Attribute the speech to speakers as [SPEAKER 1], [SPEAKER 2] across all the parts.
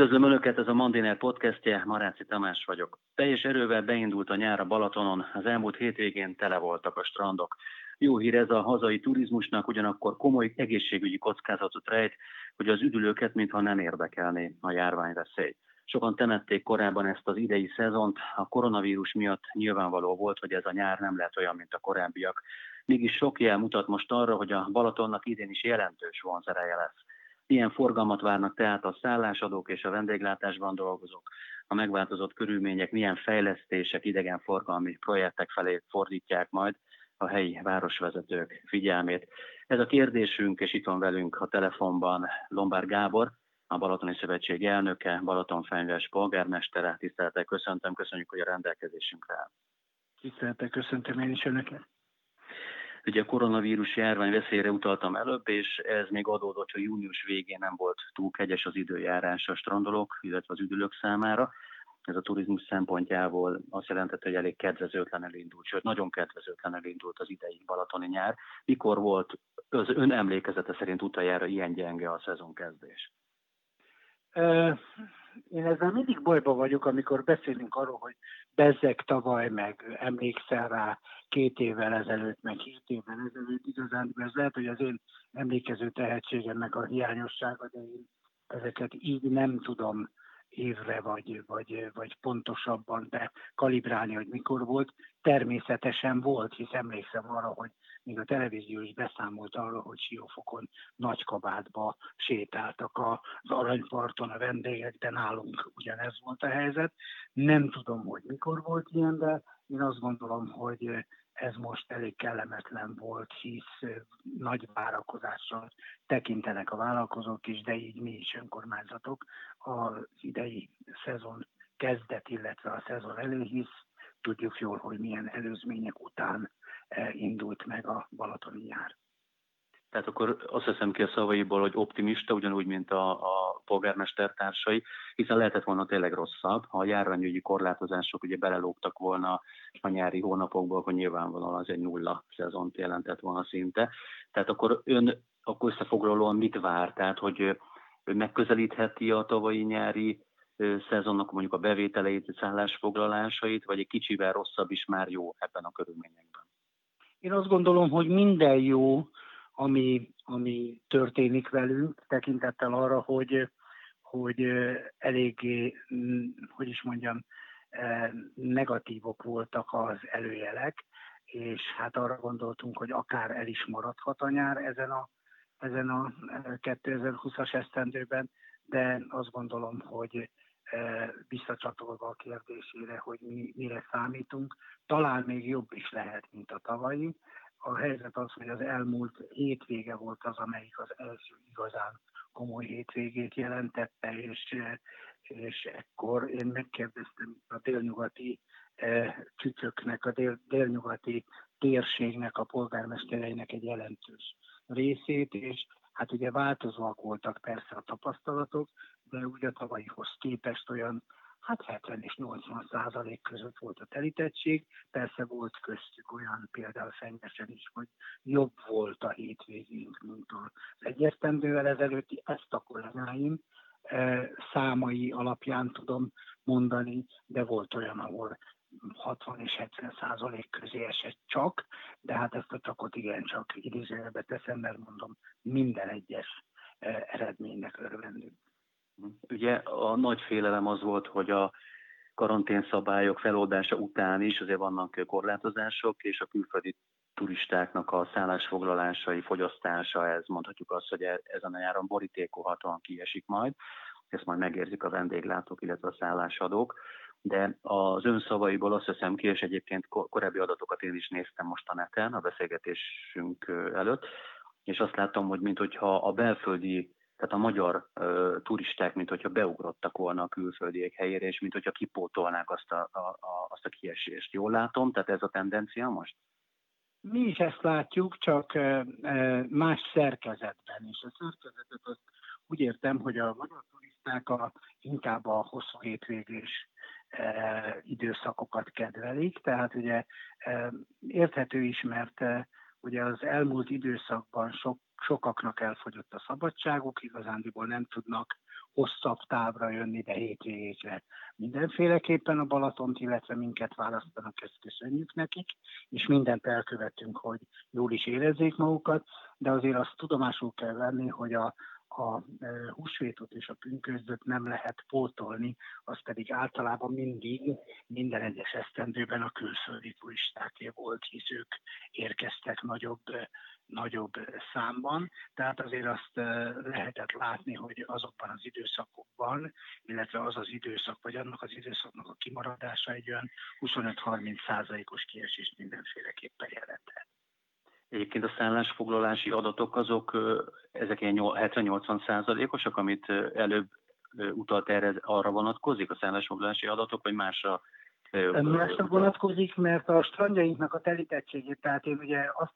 [SPEAKER 1] Üdvözlöm Önöket, ez a Mandiner podcastje, Maráci Tamás vagyok. Teljes erővel beindult a nyár a Balatonon, az elmúlt hétvégén tele voltak a strandok. Jó hír ez a hazai turizmusnak, ugyanakkor komoly egészségügyi kockázatot rejt, hogy az üdülőket mintha nem érdekelné a járványveszély. Sokan temették korábban ezt az idei szezont, a koronavírus miatt nyilvánvaló volt, hogy ez a nyár nem lehet olyan, mint a korábbiak. Mégis sok jel mutat most arra, hogy a Balatonnak idén is jelentős vonzereje lesz. Milyen forgalmat várnak tehát a szállásadók és a vendéglátásban dolgozók? A megváltozott körülmények milyen fejlesztések, idegenforgalmi projektek felé fordítják majd a helyi városvezetők figyelmét? Ez a kérdésünk, és itt van velünk a telefonban Lombár Gábor, a Balatoni Szövetség elnöke, Balatonfenyves polgármestere. Tiszteletek köszöntöm, köszönjük, hogy a rendelkezésünkre áll.
[SPEAKER 2] Tiszteletek köszöntöm én is önöket.
[SPEAKER 1] Ugye a koronavírus járvány veszélyre utaltam előbb, és ez még adódott, hogy június végén nem volt túl kegyes az időjárás a strandolók, illetve az üdülők számára. Ez a turizmus szempontjából azt jelentette, hogy elég kedvezőtlenül indult, sőt nagyon kedvezőtlenül indult az idei balatoni nyár. Mikor volt az ön emlékezete szerint utoljára ilyen gyenge a szezon kezdés?
[SPEAKER 2] Én ezzel mindig bajba vagyok, amikor beszélünk arról, hogy bezzek tavaly, meg emlékszel rá két évvel ezelőtt, meg hét évvel ezelőtt. Igazán ez lehet, hogy az én emlékező tehetségemnek a hiányossága, de én ezeket így nem tudom évre vagy, vagy, vagy pontosabban be kalibrálni, hogy mikor volt. Természetesen volt, hisz emlékszem arra, hogy még a televízió is beszámolt arról, hogy Siófokon nagy kabátba sétáltak az aranyparton a vendégek, de nálunk ugyanez volt a helyzet. Nem tudom, hogy mikor volt ilyen, de én azt gondolom, hogy ez most elég kellemetlen volt, hisz nagy várakozással tekintenek a vállalkozók is, de így mi is önkormányzatok az idei szezon kezdet, illetve a szezon elő, hisz tudjuk jól, hogy milyen előzmények után indult meg a Balatoni nyár.
[SPEAKER 1] Tehát akkor azt hiszem ki a szavaiból, hogy optimista, ugyanúgy, mint a, a polgármester társai, hiszen lehetett volna tényleg rosszabb, ha a járványügyi korlátozások ugye belelógtak volna a nyári hónapokból, akkor nyilvánvalóan az egy nulla szezont jelentett volna szinte. Tehát akkor ön akkor összefoglalóan mit vár? Tehát, hogy ő megközelítheti a tavalyi nyári szezonnak mondjuk a bevételeit, szállásfoglalásait, vagy egy kicsivel rosszabb is már jó ebben a körülményekben?
[SPEAKER 2] Én azt gondolom, hogy minden jó, ami, ami történik velünk, tekintettel arra, hogy, hogy eléggé, mm, hogy is mondjam, negatívok voltak az előjelek, és hát arra gondoltunk, hogy akár el is maradhat a nyár ezen a, ezen a 2020-as esztendőben, de azt gondolom, hogy visszacsatolva a kérdésére, hogy mi, mire számítunk, talán még jobb is lehet, mint a tavalyi. A helyzet az, hogy az elmúlt hétvége volt az, amelyik az első igazán komoly hétvégét jelentette, és, és ekkor én megkérdeztem a délnyugati csücsöknek, a dél, délnyugati térségnek, a polgármestereinek egy jelentős részét, és hát ugye változóak voltak persze a tapasztalatok, de ugye tavalyihoz képest olyan hát 70 és 80 százalék között volt a telítettség. Persze volt köztük olyan például Fenyvesen is, hogy jobb volt a hétvégénk, mint az egyértelművel ezelőtti. Ezt a kollégáim e, számai alapján tudom mondani, de volt olyan, ahol 60 és 70 százalék közé esett csak, de hát ezt a csakot igencsak idézőjelbe teszem, mert mondom, minden egyes e, eredménynek örvendünk.
[SPEAKER 1] Ugye a nagy félelem az volt, hogy a karanténszabályok feloldása után is azért vannak korlátozások, és a külföldi turistáknak a szállásfoglalásai, fogyasztása, ez mondhatjuk azt, hogy e- ezen a nyáron borítékolhatóan kiesik majd, ezt majd megérzik a vendéglátók, illetve a szállásadók, de az ön szavaiból azt hiszem ki, és egyébként korábbi adatokat én is néztem most a neten a beszélgetésünk előtt, és azt láttam, hogy mintha a belföldi tehát a magyar uh, turisták, mint hogyha beugrottak volna a külföldiek helyére, és mint hogyha kipótolnák azt a, a, a, azt a kiesést. Jól látom? Tehát ez a tendencia most?
[SPEAKER 2] Mi is ezt látjuk, csak uh, más szerkezetben. És a szerkezetet azt úgy értem, hogy a magyar turisták a, inkább a hosszú hétvégés időszakokat kedvelik, tehát ugye érthető is, mert ugye az elmúlt időszakban sok sokaknak elfogyott a szabadságuk, igazándiból nem tudnak hosszabb távra jönni, de hétvégékre mindenféleképpen a Balatont, illetve minket választanak, ezt köszönjük nekik, és mindent elkövetünk, hogy jól is érezzék magukat, de azért azt tudomásul kell venni, hogy a, a e, húsvétot és a pünkösdöt nem lehet pótolni, az pedig általában mindig minden egyes esztendőben a külföldi turistáké volt, hisz ők érkeztek nagyobb nagyobb számban, tehát azért azt lehetett látni, hogy azokban az időszakokban, illetve az az időszak, vagy annak az időszaknak a kimaradása egy olyan 25-30 százalékos kiesést mindenféleképpen jelentett.
[SPEAKER 1] Egyébként a szállásfoglalási adatok azok, ezek ilyen 70-80 százalékosak, amit előbb utalt erre, arra vonatkozik a szállásfoglalási adatok, vagy másra
[SPEAKER 2] Másra vonatkozik, mert a strandjainknak a telítettségét, tehát én ugye azt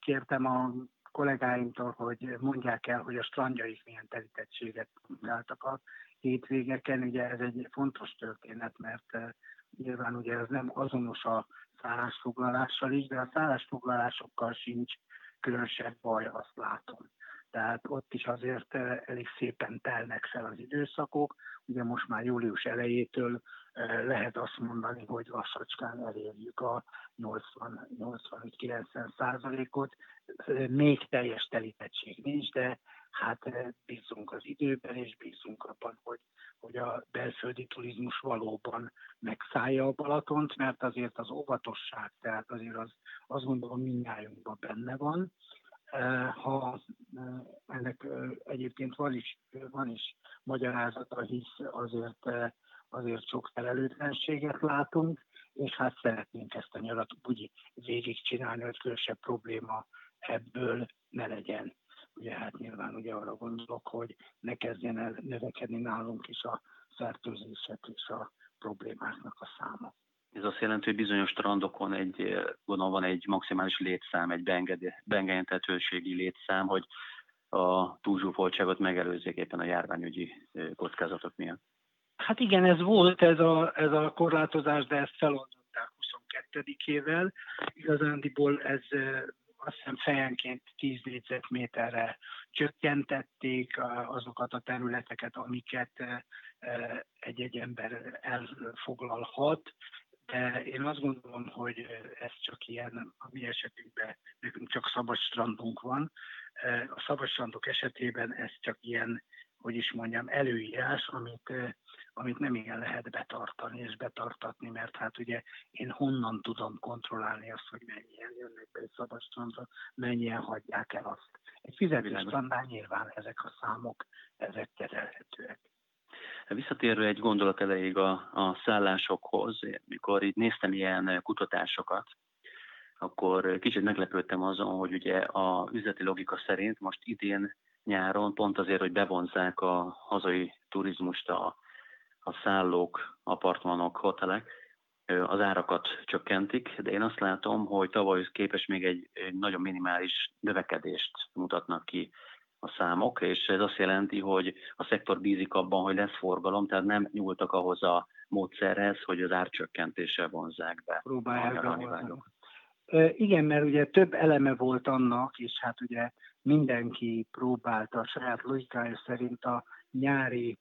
[SPEAKER 2] kértem a kollégáimtól, hogy mondják el, hogy a strandjaik milyen telítettséget álltak a hétvégeken. Ugye ez egy fontos történet, mert nyilván ugye ez nem azonos a szállásfoglalással is, de a szállásfoglalásokkal sincs különösebb baj, azt látom. Tehát ott is azért eh, elég szépen telnek fel az időszakok. Ugye most már július elejétől lehet azt mondani, hogy lassacskán elérjük a 80-85-90 százalékot. Még teljes telítettség nincs, de hát bízunk az időben, és bízunk abban, hogy, hogy a belföldi turizmus valóban megszállja a Balatont, mert azért az óvatosság, tehát azért az, azt gondolom mindnyájunkban benne van. Ha ennek egyébként van is, van is magyarázata, hisz azért azért sok felelőtlenséget látunk, és hát szeretnénk ezt a nyarat úgy végigcsinálni, hogy különösebb probléma ebből ne legyen. Ugye hát nyilván ugye arra gondolok, hogy ne kezdjen el növekedni nálunk is a fertőzések és a problémáknak a száma.
[SPEAKER 1] Ez azt jelenti, hogy bizonyos strandokon egy, gondolom van egy maximális létszám, egy beengedhetőségi létszám, hogy a túlzsúfoltságot megelőzzék éppen a járványügyi kockázatok miatt.
[SPEAKER 2] Hát igen, ez volt ez a, ez a korlátozás, de ezt feloldották 22-ével. Igazándiból ez azt hiszem fejenként 10 négyzetméterre csökkentették azokat a területeket, amiket egy-egy ember elfoglalhat, de én azt gondolom, hogy ez csak ilyen, a mi esetünkben nekünk csak szabad strandunk van. A szabad strandok esetében ez csak ilyen, hogy is mondjam, előírás, amit amit nem igen lehet betartani és betartatni, mert hát ugye én honnan tudom kontrollálni azt, hogy mennyien jönnek be egy szabadstrandra, mennyien hagyják el azt. Egy fizetőstrandnál nyilván ezek a számok, ezek kezelhetőek.
[SPEAKER 1] Visszatérve egy gondolat elejéig a, a szállásokhoz, mikor itt néztem ilyen kutatásokat, akkor kicsit meglepődtem azon, hogy ugye a üzleti logika szerint most idén nyáron pont azért, hogy bevonzák a hazai turizmust a a szállók, apartmanok, hotelek az árakat csökkentik, de én azt látom, hogy tavalyhoz képes még egy, egy nagyon minimális növekedést mutatnak ki a számok, és ez azt jelenti, hogy a szektor bízik abban, hogy lesz forgalom, tehát nem nyúltak ahhoz a módszerhez, hogy az árcsökkentéssel vonzák be
[SPEAKER 2] Próbálják Igen, mert ugye több eleme volt annak, és hát ugye mindenki próbálta a saját logikája szerint a nyári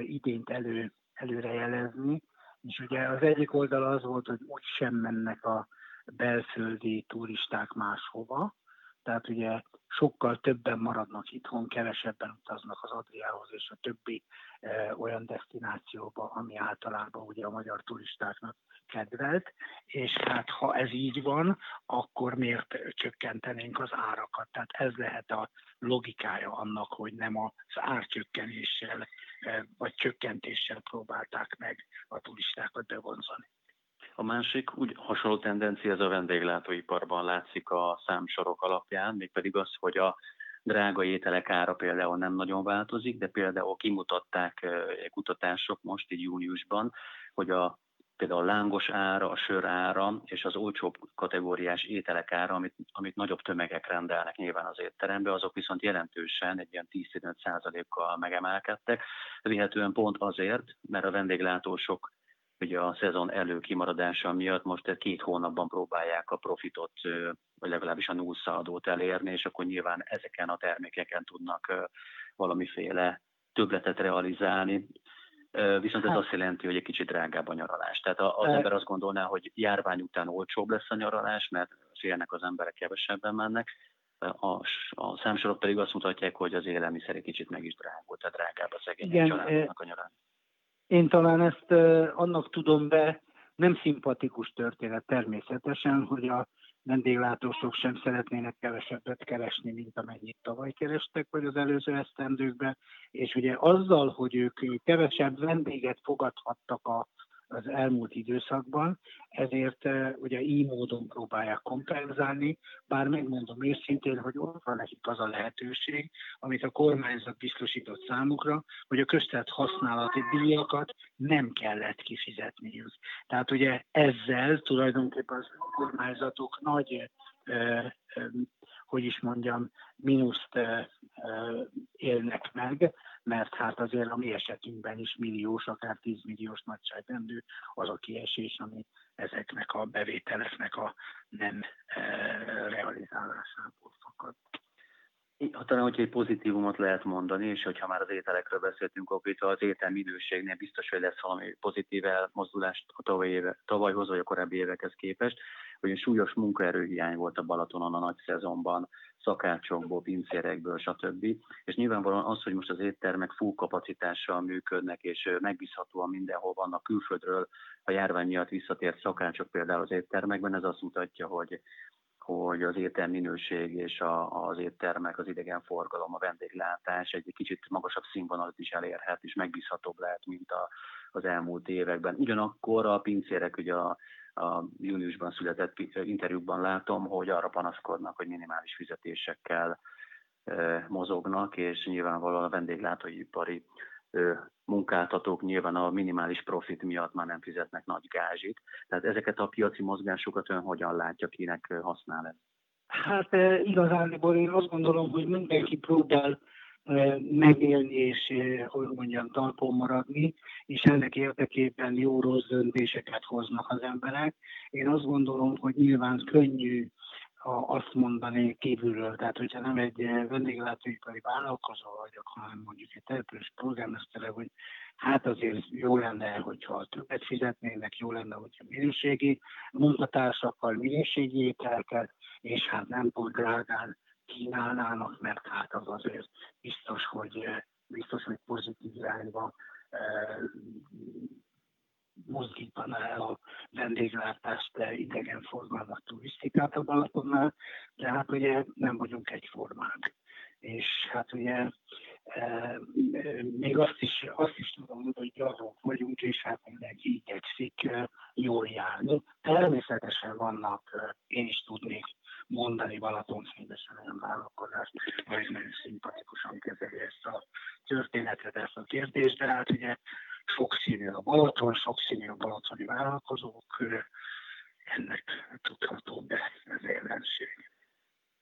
[SPEAKER 2] idényt elő előrejelezni, és ugye az egyik oldal az volt, hogy úgy sem mennek a belföldi turisták máshova, tehát ugye sokkal többen maradnak itthon, kevesebben utaznak az Adriához és a többi e, olyan destinációba, ami általában ugye a magyar turistáknak kedvelt, és hát ha ez így van, akkor miért csökkentenénk az árakat? Tehát ez lehet a logikája annak, hogy nem az árcsökkenéssel eh, vagy csökkentéssel próbálták meg a turistákat bevonzani.
[SPEAKER 1] A másik úgy hasonló tendencia ez a vendéglátóiparban látszik a számsorok alapján, mégpedig az, hogy a drága ételek ára például nem nagyon változik, de például kimutatták kutatások most így júniusban, hogy a például a lángos ára, a sör ára és az olcsóbb kategóriás ételek ára, amit, amit nagyobb tömegek rendelnek nyilván az étterembe, azok viszont jelentősen egy ilyen 10-15 kal megemelkedtek, vihetően pont azért, mert a vendéglátósok ugye a szezon előkimaradása miatt most két hónapban próbálják a profitot, vagy legalábbis a nullszaldót elérni, és akkor nyilván ezeken a termékeken tudnak valamiféle többletet realizálni, viszont ez hát. azt jelenti, hogy egy kicsit drágább a nyaralás. Tehát az e... ember azt gondolná, hogy járvány után olcsóbb lesz a nyaralás, mert félnek az emberek kevesebben mennek, a, a számsorok pedig azt mutatják, hogy az élelmiszer egy kicsit meg is drágult, tehát drágább a szegény Igen, családoknak a nyaralás.
[SPEAKER 2] Én talán ezt annak tudom be, nem szimpatikus történet természetesen, hogy a vendéglátósok sem szeretnének kevesebbet keresni, mint amennyit tavaly kerestek, vagy az előző esztendőkben, és ugye azzal, hogy ők kevesebb vendéget fogadhattak a az elmúlt időszakban, ezért eh, ugye így módon próbálják kompenzálni, bár megmondom őszintén, hogy ott van nekik az a lehetőség, amit a kormányzat biztosított számukra, hogy a köztett használati díjakat nem kellett kifizetniük. Tehát ugye ezzel tulajdonképpen az kormányzatok nagy eh, hogy is mondjam, mínuszt élnek meg, mert hát azért a mi esetünkben is milliós, akár 10 milliós nagyságrendű az a kiesés, ami ezeknek a bevételeknek a nem realizálásából fakad.
[SPEAKER 1] Ha talán, hogyha egy pozitívumot lehet mondani, és hogyha már az ételekről beszéltünk, akkor itt az étel minőségnél biztos, hogy lesz valami pozitív elmozdulást a tavaly éve, tavalyhoz vagy a korábbi évekhez képest, hogy súlyos munkaerőhiány volt a Balatonon a nagy szezonban, szakácsokból, pincérekből, stb. És nyilvánvalóan az, hogy most az éttermek full kapacitással működnek, és megbízhatóan mindenhol vannak külföldről a járvány miatt visszatért szakácsok például az éttermekben, ez azt mutatja, hogy hogy az étel minőség és a, az éttermek, az idegenforgalom, a vendéglátás egy kicsit magasabb színvonalat is elérhet, és megbízhatóbb lehet, mint a, az elmúlt években. Ugyanakkor a pincérek ugye a a júniusban született interjúkban látom, hogy arra panaszkodnak, hogy minimális fizetésekkel mozognak, és nyilvánvalóan a vendéglátóipari munkáltatók nyilván a minimális profit miatt már nem fizetnek nagy gázsit. Tehát ezeket a piaci mozgásokat ön hogyan látja, kinek használ ez?
[SPEAKER 2] Hát igazából én azt gondolom, hogy mindenki próbál megélni és, hogy mondjam, talpon maradni, és ennek érdekében jó-rossz döntéseket hoznak az emberek. Én azt gondolom, hogy nyilván könnyű azt mondani kívülről, tehát hogyha nem egy vendéglátóipari vállalkozó vagyok, hanem mondjuk egy település polgármestere, hogy hát azért jó lenne, hogyha többet fizetnének, jó lenne, hogyha minőségi munkatársakkal, minőségi ételket, és hát nem túl drágán kínálnának, mert hát az azért biztos, hogy, biztos, hogy pozitív irányba mozdítaná el a vendéglátást, idegenforgalmat, turisztikát a Balatonnál, de hát ugye nem vagyunk egyformák. És hát ugye e, még azt is, azt is tudom, hogy gyarlók vagyunk, és hát mindenki igyekszik jól járni. Természetesen vannak, én is tudnék mondani Balatonfényesen olyan vállalkozást, hogy nagyon szimpatikusan kezeli ezt a történetet, ezt a kérdést, de hát ugye sokszínű a Balaton, sokszínű a balatoni vállalkozók, ennek tudható be az ellenség.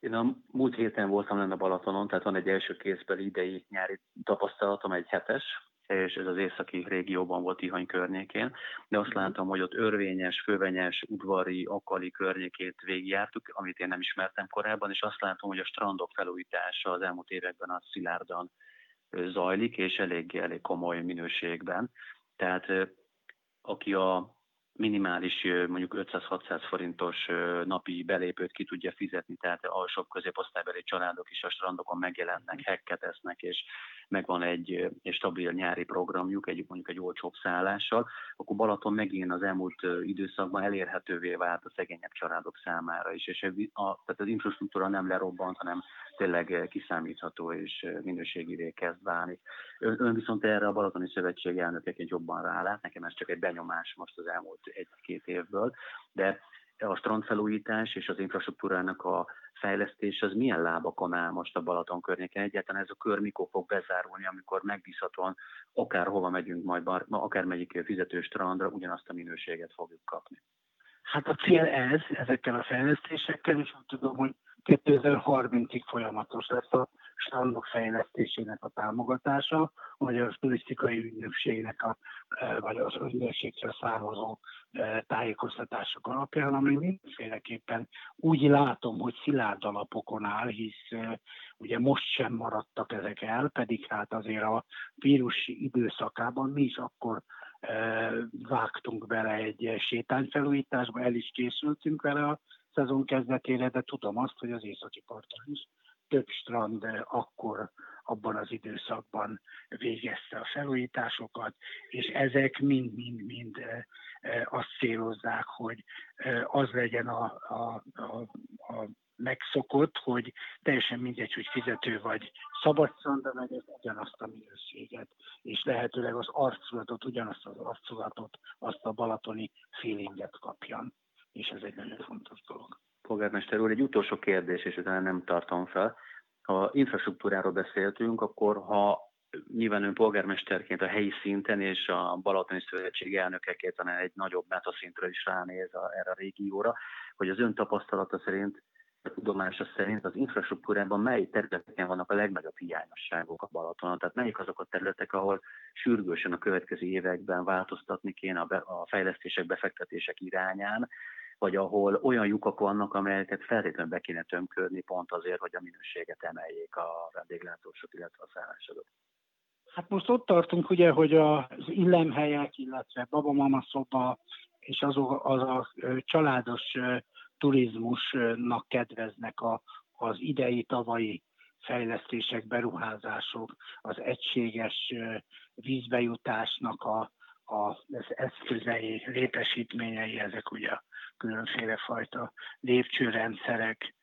[SPEAKER 1] Én a múlt héten voltam lenne a Balatonon, tehát van egy első kézbeli idei nyári tapasztalatom, egy hetes, és ez az északi régióban volt Ihany környékén, de azt láttam, hogy ott örvényes, fővenyes, udvari, akali környékét végigjártuk, amit én nem ismertem korábban, és azt látom, hogy a strandok felújítása az elmúlt években az szilárdan zajlik, és elég, elég komoly minőségben. Tehát aki a minimális mondjuk 500-600 forintos napi belépőt ki tudja fizetni, tehát alsóbb középosztálybeli családok is a strandokon megjelennek, hekket esznek, és megvan egy, egy stabil nyári programjuk, egy, mondjuk egy olcsóbb szállással, akkor Balaton megint az elmúlt időszakban elérhetővé vált a szegényebb családok számára is, és a, tehát az infrastruktúra nem lerobbant, hanem tényleg kiszámítható és minőségivé kezd válni. Ön, viszont erre a Balatoni Szövetség elnökeként jobban rálát, nekem ez csak egy benyomás most az elmúlt egy-két évből, de a strandfelújítás és az infrastruktúrának a fejlesztés az milyen lábakon áll most a Balaton környéken? Egyáltalán ez a kör mikor fog bezárulni, amikor megbízhatóan akárhova megyünk majd, akár megyik fizető strandra, ugyanazt a minőséget fogjuk kapni.
[SPEAKER 2] Hát a cél ez, ezekkel a fejlesztésekkel, és úgy tudom, hogy 2030-ig folyamatos lesz a strandok fejlesztésének a támogatása, a turisztikai ügynökségnek a, e, vagy az ügynökségről származó e, tájékoztatások alapján, ami mindenféleképpen úgy látom, hogy szilárd alapokon áll, hisz e, ugye most sem maradtak ezek el, pedig hát azért a vírus időszakában mi is akkor vágtunk bele egy sétányfelújításba, el is készültünk vele a szezon kezdetére, de tudom azt, hogy az északi parton is több strand akkor abban az időszakban végezte a felújításokat, és ezek mind-mind-mind azt célozzák, hogy az legyen a, a, a, a megszokott, hogy teljesen mindegy, hogy fizető vagy szabad szanda meg ez ugyanazt a minőséget, és lehetőleg az arculatot, ugyanazt az arculatot, azt a balatoni feelinget kapjan. És ez egy nagyon fontos dolog.
[SPEAKER 1] Polgármester úr, egy utolsó kérdés, és utána nem tartom fel. Ha infrastruktúráról beszéltünk, akkor ha nyilván ön polgármesterként a helyi szinten és a Balatoni Szövetség elnökeként egy nagyobb metaszintről is ránéz a, erre a régióra, hogy az ön tapasztalata szerint a tudomása szerint az infrastruktúrában mely területeken vannak a legnagyobb hiányosságok a Balatonon? Tehát melyik azok a területek, ahol sürgősen a következő években változtatni kéne a, be, a fejlesztések, befektetések irányán, vagy ahol olyan lyukak vannak, amelyeket feltétlenül be kéne tömködni pont azért, hogy a minőséget emeljék a vendéglátósok, illetve a szállásodok.
[SPEAKER 2] Hát most ott tartunk ugye, hogy az illemhelyek, illetve babamama szoba, és az, az a családos turizmusnak kedveznek a, az idei, tavalyi fejlesztések, beruházások, az egységes vízbejutásnak a, az eszközei, létesítményei, ezek ugye különféle fajta lépcsőrendszerek,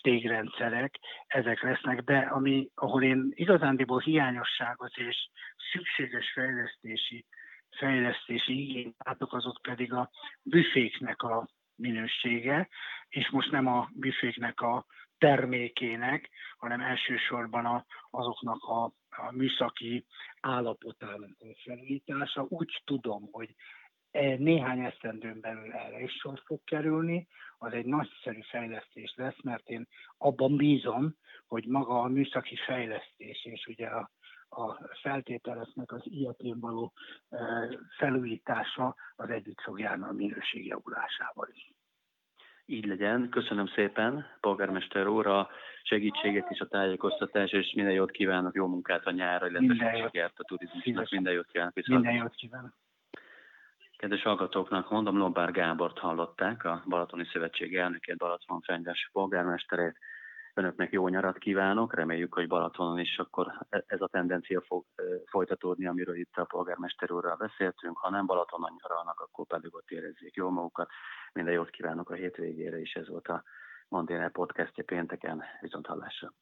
[SPEAKER 2] tégrendszerek, ezek lesznek, de ami, ahol én igazándiból hiányosságot és szükséges fejlesztési, fejlesztési igényt látok, azok pedig a büféknek a minősége, és most nem a büféknek a termékének, hanem elsősorban a, azoknak a, a műszaki állapotának a felújítása. Úgy tudom, hogy e, néhány esztendőn belül erre is sor fog kerülni, az egy nagyszerű fejlesztés lesz, mert én abban bízom, hogy maga a műszaki fejlesztés és ugye a, a feltételeznek az ilyetén való e, felújítása az együtt fog járni a minőség javulásával is.
[SPEAKER 1] Így legyen. Köszönöm szépen, polgármester úr, a segítséget és a tájékoztatást, és minden jót kívánok, jó munkát a nyárra, illetve sikert a turizmusnak. Minden jót kívánok.
[SPEAKER 2] Viszont. Minden jót kívánok.
[SPEAKER 1] Kedves hallgatóknak mondom, Lombár Gábort hallották, a Balatoni Szövetség elnökét, Balaton Fenyves polgármesterét. Önöknek jó nyarat kívánok, reméljük, hogy Balatonon is akkor e- ez a tendencia fog folytatódni, amiről itt a polgármester úrral beszéltünk. Ha nem Balatonon nyaralnak, akkor pedig ott érezzék jól magukat. Minden jót kívánok a hétvégére, és ez volt a Mondéne podcastje pénteken. Viszont hallásra!